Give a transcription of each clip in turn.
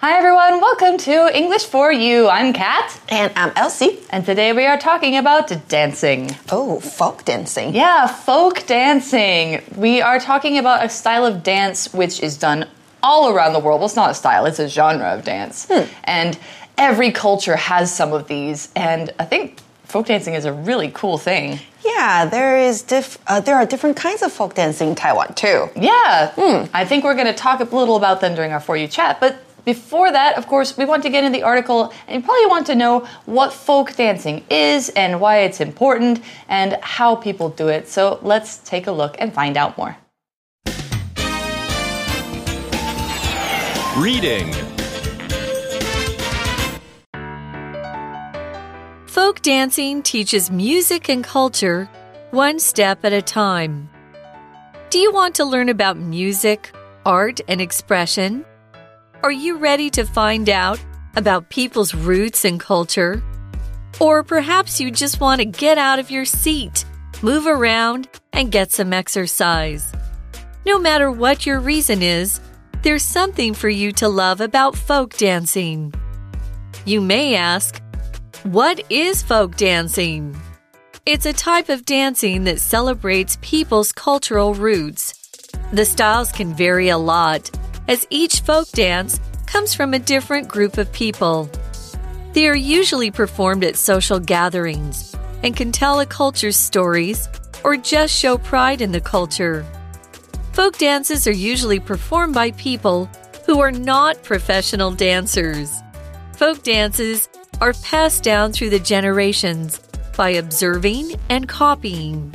Hi everyone, welcome to English for You. I'm Kat. And I'm Elsie. And today we are talking about dancing. Oh, folk dancing. Yeah, folk dancing. We are talking about a style of dance which is done all around the world. Well, it's not a style, it's a genre of dance. Hmm. And every culture has some of these. And I think folk dancing is a really cool thing. Yeah, there is diff- uh, there are different kinds of folk dancing in Taiwan too. Yeah, Hmm. I think we're going to talk a little about them during our For You chat. But before that, of course, we want to get in the article and you probably want to know what folk dancing is and why it's important and how people do it. So let's take a look and find out more. Reading Folk dancing teaches music and culture one step at a time. Do you want to learn about music, art, and expression? Are you ready to find out about people's roots and culture? Or perhaps you just want to get out of your seat, move around, and get some exercise. No matter what your reason is, there's something for you to love about folk dancing. You may ask, what is folk dancing? It's a type of dancing that celebrates people's cultural roots. The styles can vary a lot, as each folk dance comes from a different group of people. They are usually performed at social gatherings and can tell a culture's stories or just show pride in the culture. Folk dances are usually performed by people who are not professional dancers. Folk dances are passed down through the generations by observing and copying.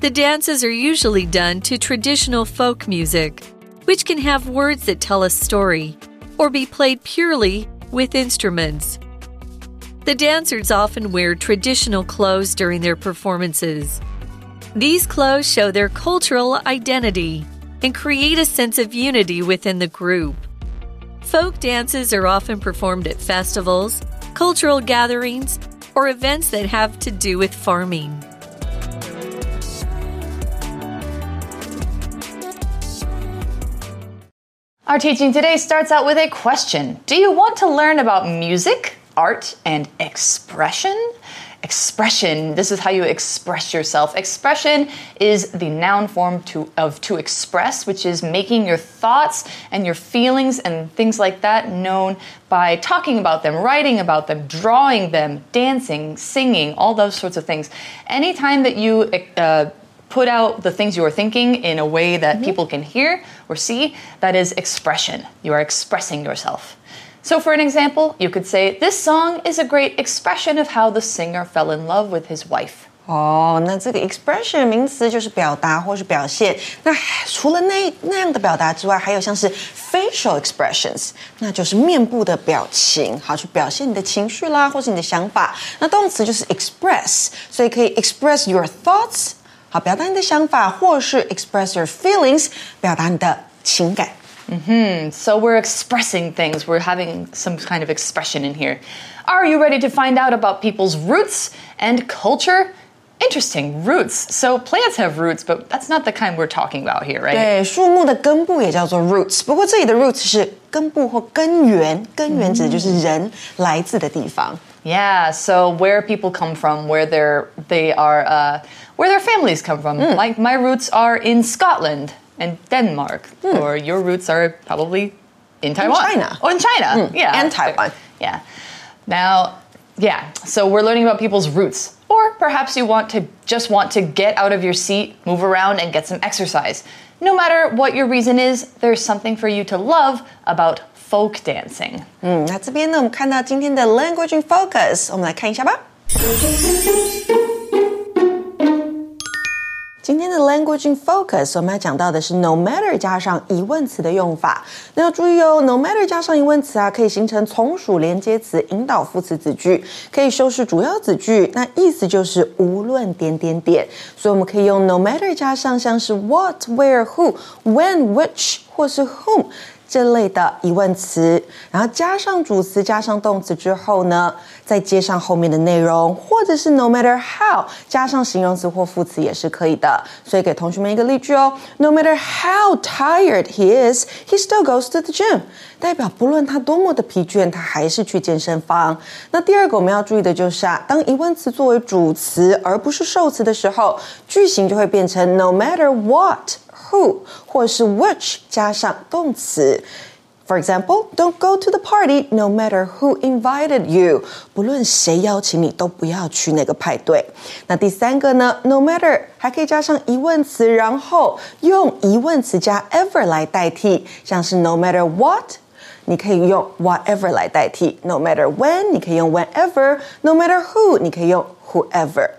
The dances are usually done to traditional folk music, which can have words that tell a story, or be played purely with instruments. The dancers often wear traditional clothes during their performances. These clothes show their cultural identity and create a sense of unity within the group. Folk dances are often performed at festivals, cultural gatherings, or events that have to do with farming. Our teaching today starts out with a question Do you want to learn about music, art, and expression? Expression, this is how you express yourself. Expression is the noun form to, of to express, which is making your thoughts and your feelings and things like that known by talking about them, writing about them, drawing them, dancing, singing, all those sorts of things. Anytime that you uh, put out the things you are thinking in a way that people can hear or see, that is expression. You are expressing yourself. So, for an example, you could say, This song is a great expression of how the singer fell in love with his wife. 哦，那这个 expression 名词就是表达或是表现。那除了那那样的表达之外，还有像是 facial expressions，那就是面部的表情，好去表现你的情绪啦，或是你的想法。那动词就是 express，所以可以 express your thoughts， 好表达你的想法，或是 express your feelings，表达你的情感。 So, we're expressing things, we're having some kind of expression in here. Are you ready to find out about people's roots and culture? Interesting, roots. So, plants have roots, but that's not the kind we're talking about here, right? 对，树木的根部也叫做 roots，不过这里的 roots 是根部或根源，根源指的就是人来自的地方。 Yeah, so where people come from, where they're they are, uh, where their families come from. Like my roots are in Scotland and Denmark, or your roots are probably in Taiwan, China. or in China, yeah, and Taiwan. yeah. Now, yeah, so we're learning about people's roots, or perhaps you want to just want to get out of your seat, move around, and get some exercise. No matter what your reason is, there's something for you to love about folk dancing. 嗯，那这边呢，我们看到今天的 language in focus，我们来看一下吧。 今天的 language in focus，我们要讲到的是 no matter 加上疑问词的用法。那要注意哦，no matter 加上疑问词啊，可以形成从属连接词、引导副词子句，可以修饰主要子句。那意思就是无论点点点，所以我们可以用 no matter 加上像是 what、where、who、when、which 或是 whom。这类的疑问词，然后加上主词，加上动词之后呢，再接上后面的内容，或者是 no matter how 加上形容词或副词也是可以的。所以给同学们一个例句哦：No matter how tired he is, he still goes to the gym。代表不论他多么的疲倦，他还是去健身房。那第二个我们要注意的就是啊，当疑问词作为主词而不是受词的时候，句型就会变成 No matter what。who 或是 which 加上动词。For example, don't go to the party no matter who invited you。不论谁邀请你，都不要去那个派对。那第三个呢？No matter 还可以加上疑问词，然后用疑问词加 ever 来代替，像是 No matter what，你可以用 whatever 来代替；No matter when，你可以用 whenever；No matter who，你可以用 whoever。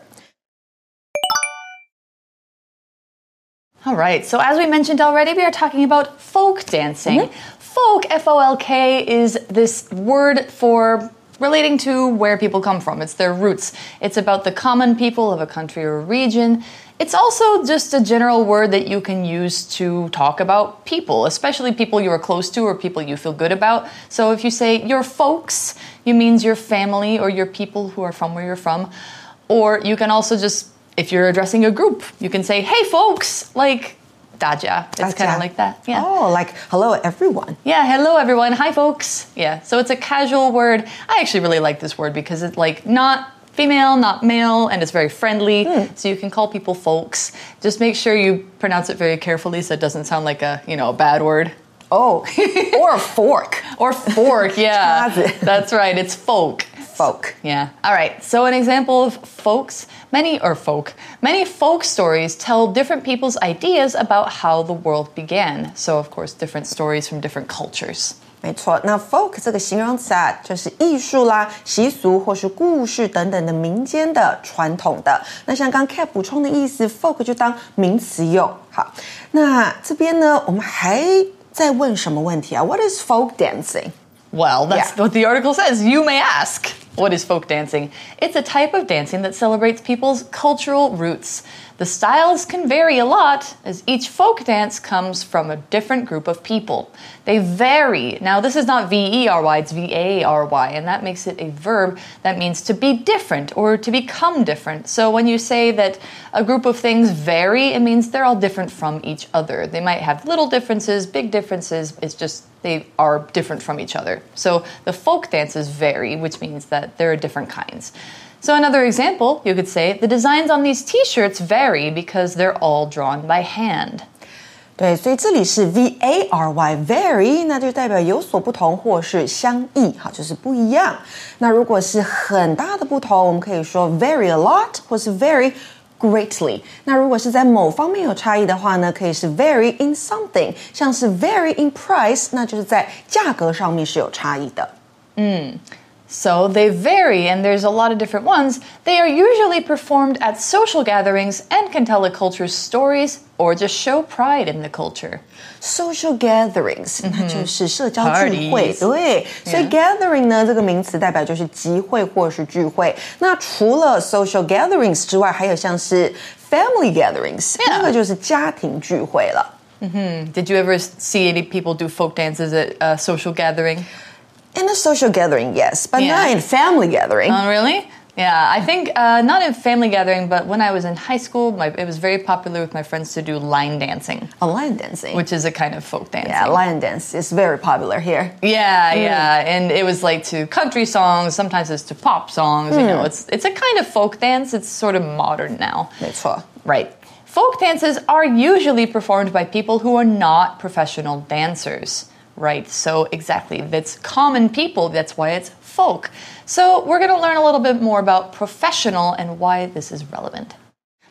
All right, so as we mentioned already, we are talking about folk dancing. Mm-hmm. Folk, F O L K, is this word for relating to where people come from. It's their roots. It's about the common people of a country or region. It's also just a general word that you can use to talk about people, especially people you are close to or people you feel good about. So if you say your folks, you means your family or your people who are from where you're from. Or you can also just if you're addressing a group, you can say, hey, folks, like, daja. It's kind of like that. Yeah. Oh, like, hello, everyone. Yeah, hello, everyone. Hi, folks. Yeah. So it's a casual word. I actually really like this word because it's like not female, not male, and it's very friendly. Mm. So you can call people folks. Just make sure you pronounce it very carefully so it doesn't sound like a, you know, a bad word. Oh, or a fork. or fork, yeah. That's right, it's folk. Folk. Yeah. All right. So an example of folks, many or folk, many folk stories tell different people's ideas about how the world began. So of course, different stories from different cultures. 没错，那 folk 这个形容词啊，就是艺术啦、习俗或是故事等等的民间的传统的。那像刚 Kat 补充的意思，folk 就当名词用。好，那这边呢，我们还在问什么问题啊？What is folk dancing? Well, that's what the article says. You may ask. What is folk dancing? It's a type of dancing that celebrates people's cultural roots. The styles can vary a lot, as each folk dance comes from a different group of people. They vary. Now, this is not V E R Y, it's V A R Y, and that makes it a verb that means to be different or to become different. So, when you say that a group of things vary, it means they're all different from each other. They might have little differences, big differences, it's just they are different from each other. So, the folk dances vary, which means that there are different kinds. So, another example, you could say the designs on these t shirts vary because they're all drawn by hand. 对，所以这里是 V A R Y vary，那就代表有所不同或是相异，好，就是不一样。那如果是很大的不同，我们可以说 vary a lot 或是 vary greatly。那如果是在某方面有差异的话呢，可以是 vary in something，像是 vary in price，那就是在价格上面是有差异的。嗯。 So they vary, and there's a lot of different ones. They are usually performed at social gatherings and can tell a culture's stories or just show pride in the culture. Social gatherings，、嗯、那就是社交聚会，对。所以 gathering 呢，这个名词代表就是集会或是聚会。那除了 social gatherings 之外，还有像是 family gatherings，、yeah. 那个就是家庭聚会了。Mm -hmm. Did you ever see any people do folk dances at a social gathering? In a social gathering, yes, but yeah. not in family gathering. Oh, really? Yeah, I think uh, not in family gathering, but when I was in high school, my, it was very popular with my friends to do line dancing. A line dancing, which is a kind of folk dance. Yeah, line dance is very popular here. Yeah, mm. yeah, and it was like to country songs. Sometimes it's to pop songs. Mm. You know, it's it's a kind of folk dance. It's sort of modern now. Right. Folk dances are usually performed by people who are not professional dancers. Right, so exactly. That's common people, that's why it's folk. So we're going to learn a little bit more about professional and why this is relevant.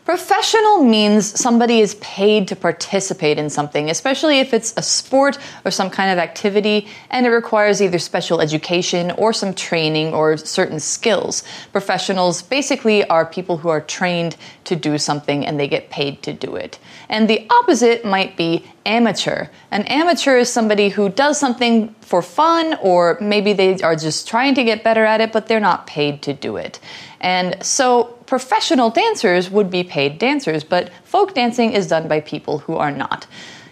Professional means somebody is paid to participate in something, especially if it's a sport or some kind of activity and it requires either special education or some training or certain skills. Professionals basically are people who are trained to do something and they get paid to do it. And the opposite might be amateur. An amateur is somebody who does something for fun or maybe they are just trying to get better at it, but they're not paid to do it. And so professional dancers would be paid dancers, but folk dancing is done by people who are not.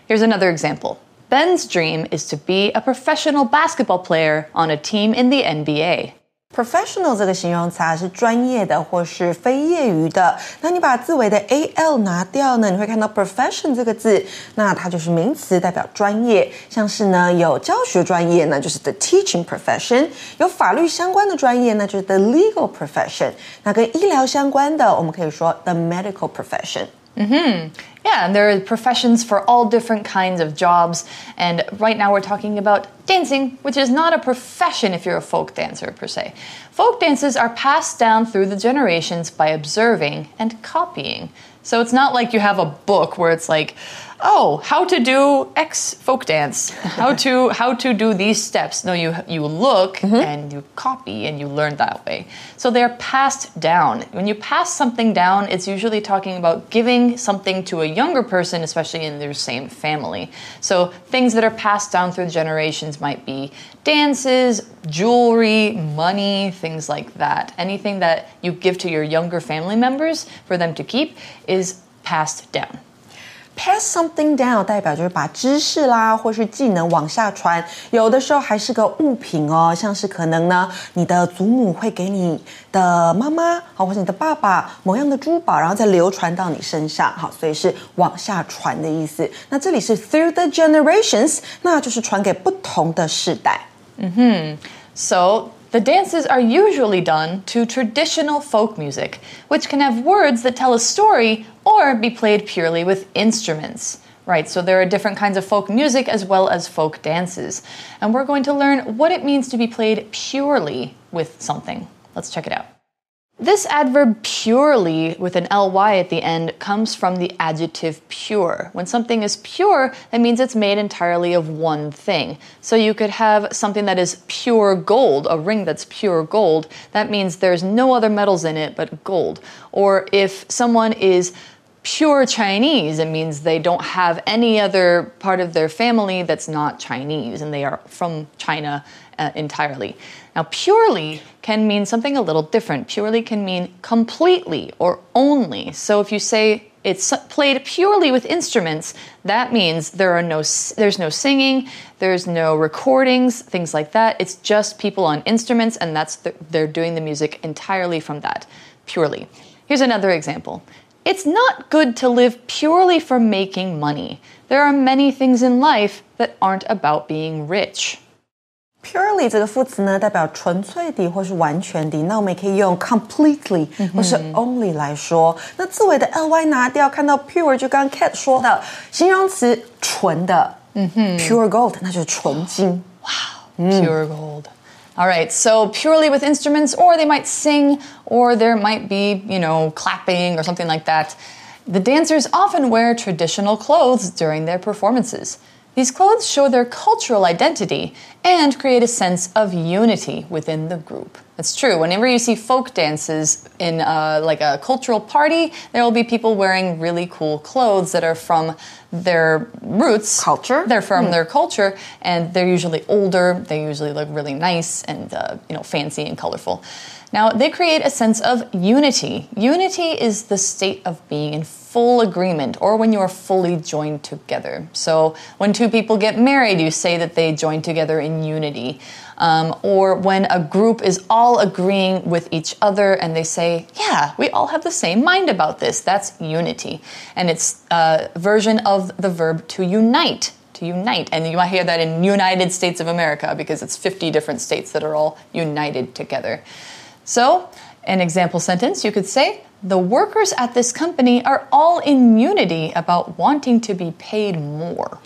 Here's another example. Ben's dream is to be a professional basketball player on a team in the NBA. Professional 这个形容词啊是专业的或是非业余的。那你把字尾的 a l 拿掉呢，你会看到 profession 这个字，那它就是名词，代表专业。像是呢有教学专业，那就是 the teaching profession；有法律相关的专业，那就是 the legal profession。那跟医疗相关的，我们可以说 the medical profession。嗯哼 Yeah, and there are professions for all different kinds of jobs. And right now we're talking about dancing, which is not a profession if you're a folk dancer per se. Folk dances are passed down through the generations by observing and copying. So it's not like you have a book where it's like, oh, how to do X folk dance, how to how to do these steps. No, you you look mm-hmm. and you copy and you learn that way. So they're passed down. When you pass something down, it's usually talking about giving something to a younger person, especially in their same family. So things that are passed down through generations might be dances, jewelry, money, things like that. Anything that you give to your younger family members for them to keep is passed down. Pass something down 代表就是把知识啦，或是技能往下传，有的时候还是个物品哦，像是可能呢，你的祖母会给你的妈妈，好，或者你的爸爸某样的珠宝，然后再流传到你身上，好，所以是往下传的意思。那这里是 through the generations，那就是传给不同的世代。嗯哼，so The dances are usually done to traditional folk music, which can have words that tell a story or be played purely with instruments. Right, so there are different kinds of folk music as well as folk dances. And we're going to learn what it means to be played purely with something. Let's check it out. This adverb purely with an ly at the end comes from the adjective pure. When something is pure, that means it's made entirely of one thing. So you could have something that is pure gold, a ring that's pure gold. That means there's no other metals in it but gold. Or if someone is pure Chinese, it means they don't have any other part of their family that's not Chinese and they are from China uh, entirely. Now, purely can mean something a little different. Purely can mean completely or only. So if you say it's played purely with instruments, that means there are no there's no singing, there's no recordings, things like that. It's just people on instruments and that's the, they're doing the music entirely from that, purely. Here's another example. It's not good to live purely for making money. There are many things in life that aren't about being rich. Purely 这个副词呢，代表纯粹的或是完全的。那我们也可以用 completely 或是 only 来说。那字尾的 ly 拿掉，看到 pure 就刚 Kat 说的形容词纯的，嗯哼，pure gold 那就是纯金。Wow, pure gold. All right, so purely with instruments, or they might sing, or there might be, you know, clapping or something like that. The dancers often wear traditional clothes during their performances. These clothes show their cultural identity and create a sense of unity within the group. That's true. Whenever you see folk dances in uh, like a cultural party, there will be people wearing really cool clothes that are from their roots, culture. They're from mm. their culture, and they're usually older. They usually look really nice and uh, you know fancy and colorful. Now, they create a sense of unity. Unity is the state of being in full agreement or when you are fully joined together. So, when two people get married, you say that they join together in unity. Um, or when a group is all agreeing with each other and they say, Yeah, we all have the same mind about this. That's unity. And it's a version of the verb to unite to unite. And you might hear that in United States of America because it's 50 different states that are all united together. So, an example sentence you could say, the workers at this company are all in unity about wanting to be paid more.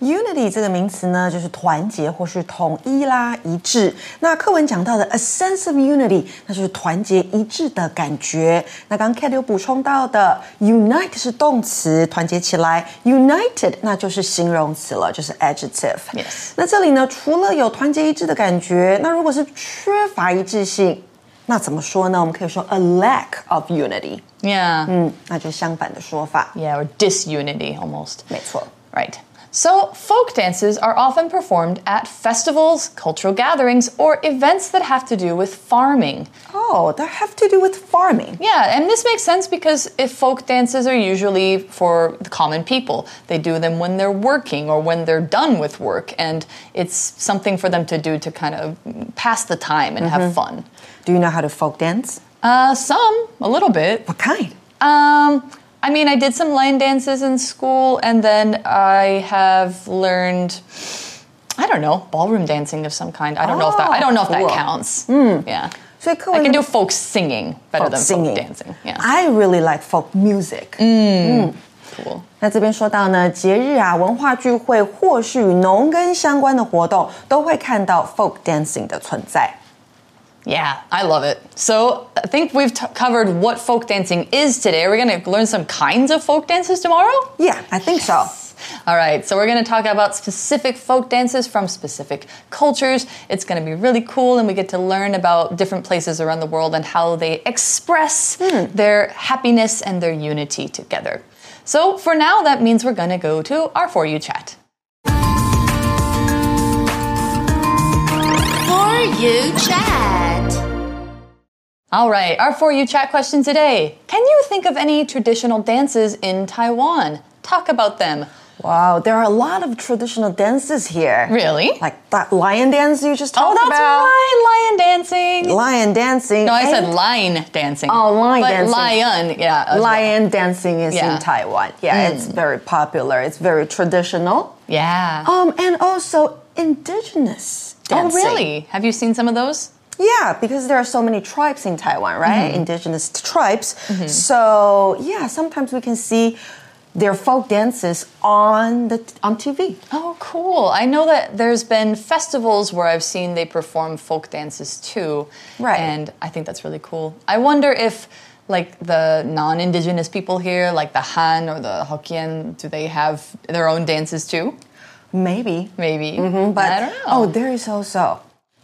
Unity 这个名词呢，就是团结或是统一啦、一致。那课文讲到的 a sense of unity，那就是团结一致的感觉。那刚刚 Kat 有补充到的，unite 是动词，团结起来；united 那就是形容词了，就是 adjective。Yes。那这里呢，除了有团结一致的感觉，那如果是缺乏一致性， 那怎么说呢？我们可以说 a lack of unity。Yeah。嗯，那就是相反的说法。Yeah，or disunity almost。没错。Right. So, folk dances are often performed at festivals, cultural gatherings, or events that have to do with farming. Oh, that have to do with farming. Yeah, and this makes sense because if folk dances are usually for the common people, they do them when they're working or when they're done with work, and it's something for them to do to kind of pass the time and have fun. Do you know how to folk dance? Uh, some, a little bit. What kind? Um, I mean, I did some line dances in school, and then I have learned. I don't know ballroom dancing of some kind. I don't know if that. I don't know if cool. that counts. Yeah, 所以课文 I can do folk singing better folk than singing. folk dancing. Yeah, I really like folk music. cool. 那这边说到呢，节日啊、文化聚会或是与农耕相关的活动，都会看到 folk dancing 的存在。 Yeah, I love it. So I think we've t- covered what folk dancing is today. Are We're going to learn some kinds of folk dances tomorrow. Yeah, I think so. All right, so we're going to talk about specific folk dances from specific cultures. It's going to be really cool, and we get to learn about different places around the world and how they express hmm. their happiness and their unity together. So for now, that means we're going to go to our For You chat. For you chat. All right, our For You chat question today. Can you think of any traditional dances in Taiwan? Talk about them. Wow, there are a lot of traditional dances here. Really? Like that lion dance you just talked about. Oh, that's about. right, lion dancing. Lion dancing. No, I said line dancing. Oh, line but dancing. lion, yeah. as well. Lion dancing is Yeah. In Taiwan. Yeah, it's very popular. It's very traditional. Yeah. Um, and also indigenous oh, really? Have you seen some of those? Yeah, because there are so many tribes in Taiwan, right? Mm-hmm. Indigenous tribes. So yeah, sometimes we can see their folk dances on the on TV. Oh, cool. I know that there's been festivals where I've seen they perform folk dances too. Right. And I think that's really cool. I wonder if like the non-indigenous people here, like the Han or the Hokkien, do they have their own dances too? Maybe, Maybe. but I don't know. oh, there is also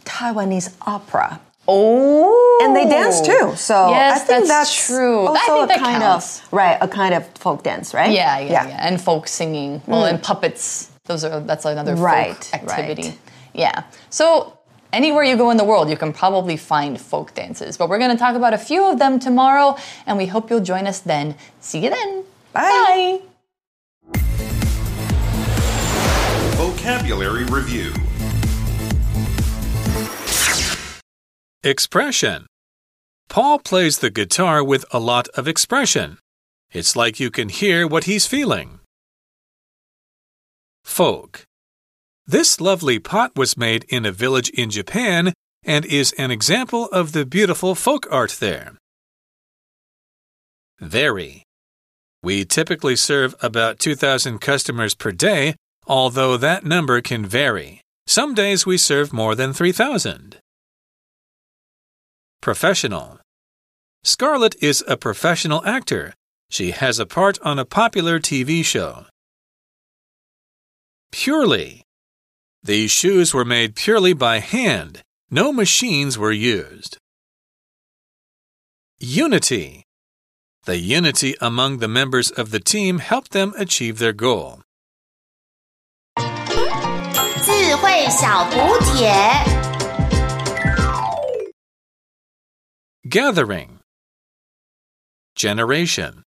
Taiwanese opera. Oh. and they dance too. So Yes, I think that's that's, true. I Also think a that kind counts. of right, a kind of folk dance, right? Yeah, yeah, yeah, And folk singing. Well, and mm. puppets. Those are that's another Right, folk activity. right. Yeah. So anywhere you go in the world, you can probably find folk dances. But we're going to talk about a few of them tomorrow, and we hope you'll join us then. See you then. Bye. Bye. Vocabulary Review Expression. Paul plays the guitar with a lot of expression. It's like you can hear what he's feeling. Folk. This lovely pot was made in a village in Japan and is an example of the beautiful folk art there. Vary We typically serve about 2,000 customers per day, although that number can vary. Some days we serve more than 3,000. Professional. Scarlett is a professional actor. She has a part on a popular TV show. Purely. These shoes were made purely by hand. No machines were used. Unity. The unity among the members of the team helped them achieve their goal. Gathering. Generation.